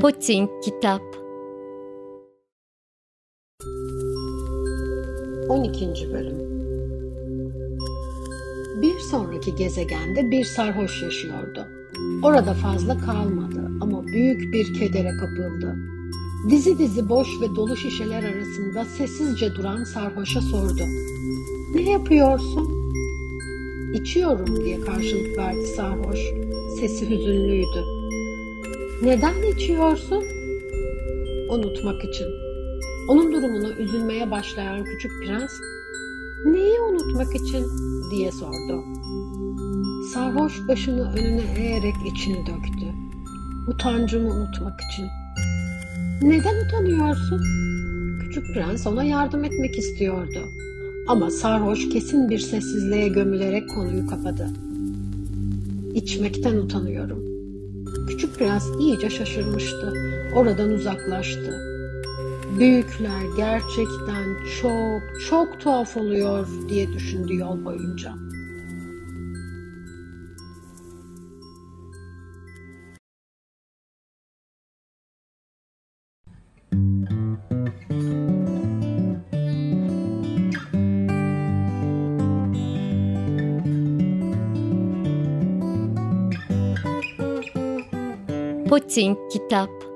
Putin Kitap 12. Bölüm Bir sonraki gezegende bir sarhoş yaşıyordu. Orada fazla kalmadı ama büyük bir kedere kapıldı. Dizi dizi boş ve dolu şişeler arasında sessizce duran sarhoşa sordu. Ne yapıyorsun? İçiyorum diye karşılık verdi sarhoş. Sesi hüzünlüydü. Neden içiyorsun? Unutmak için. Onun durumuna üzülmeye başlayan küçük prens, neyi unutmak için diye sordu. Sarhoş başını önüne eğerek içini döktü. Utancımı unutmak için. Neden utanıyorsun? Küçük prens ona yardım etmek istiyordu. Ama sarhoş kesin bir sessizliğe gömülerek konuyu kapadı. İçmekten utanıyorum. Küçük prens iyice şaşırmıştı. Oradan uzaklaştı. Büyükler gerçekten çok çok tuhaf oluyor diye düşündü yol boyunca. Putin Kitap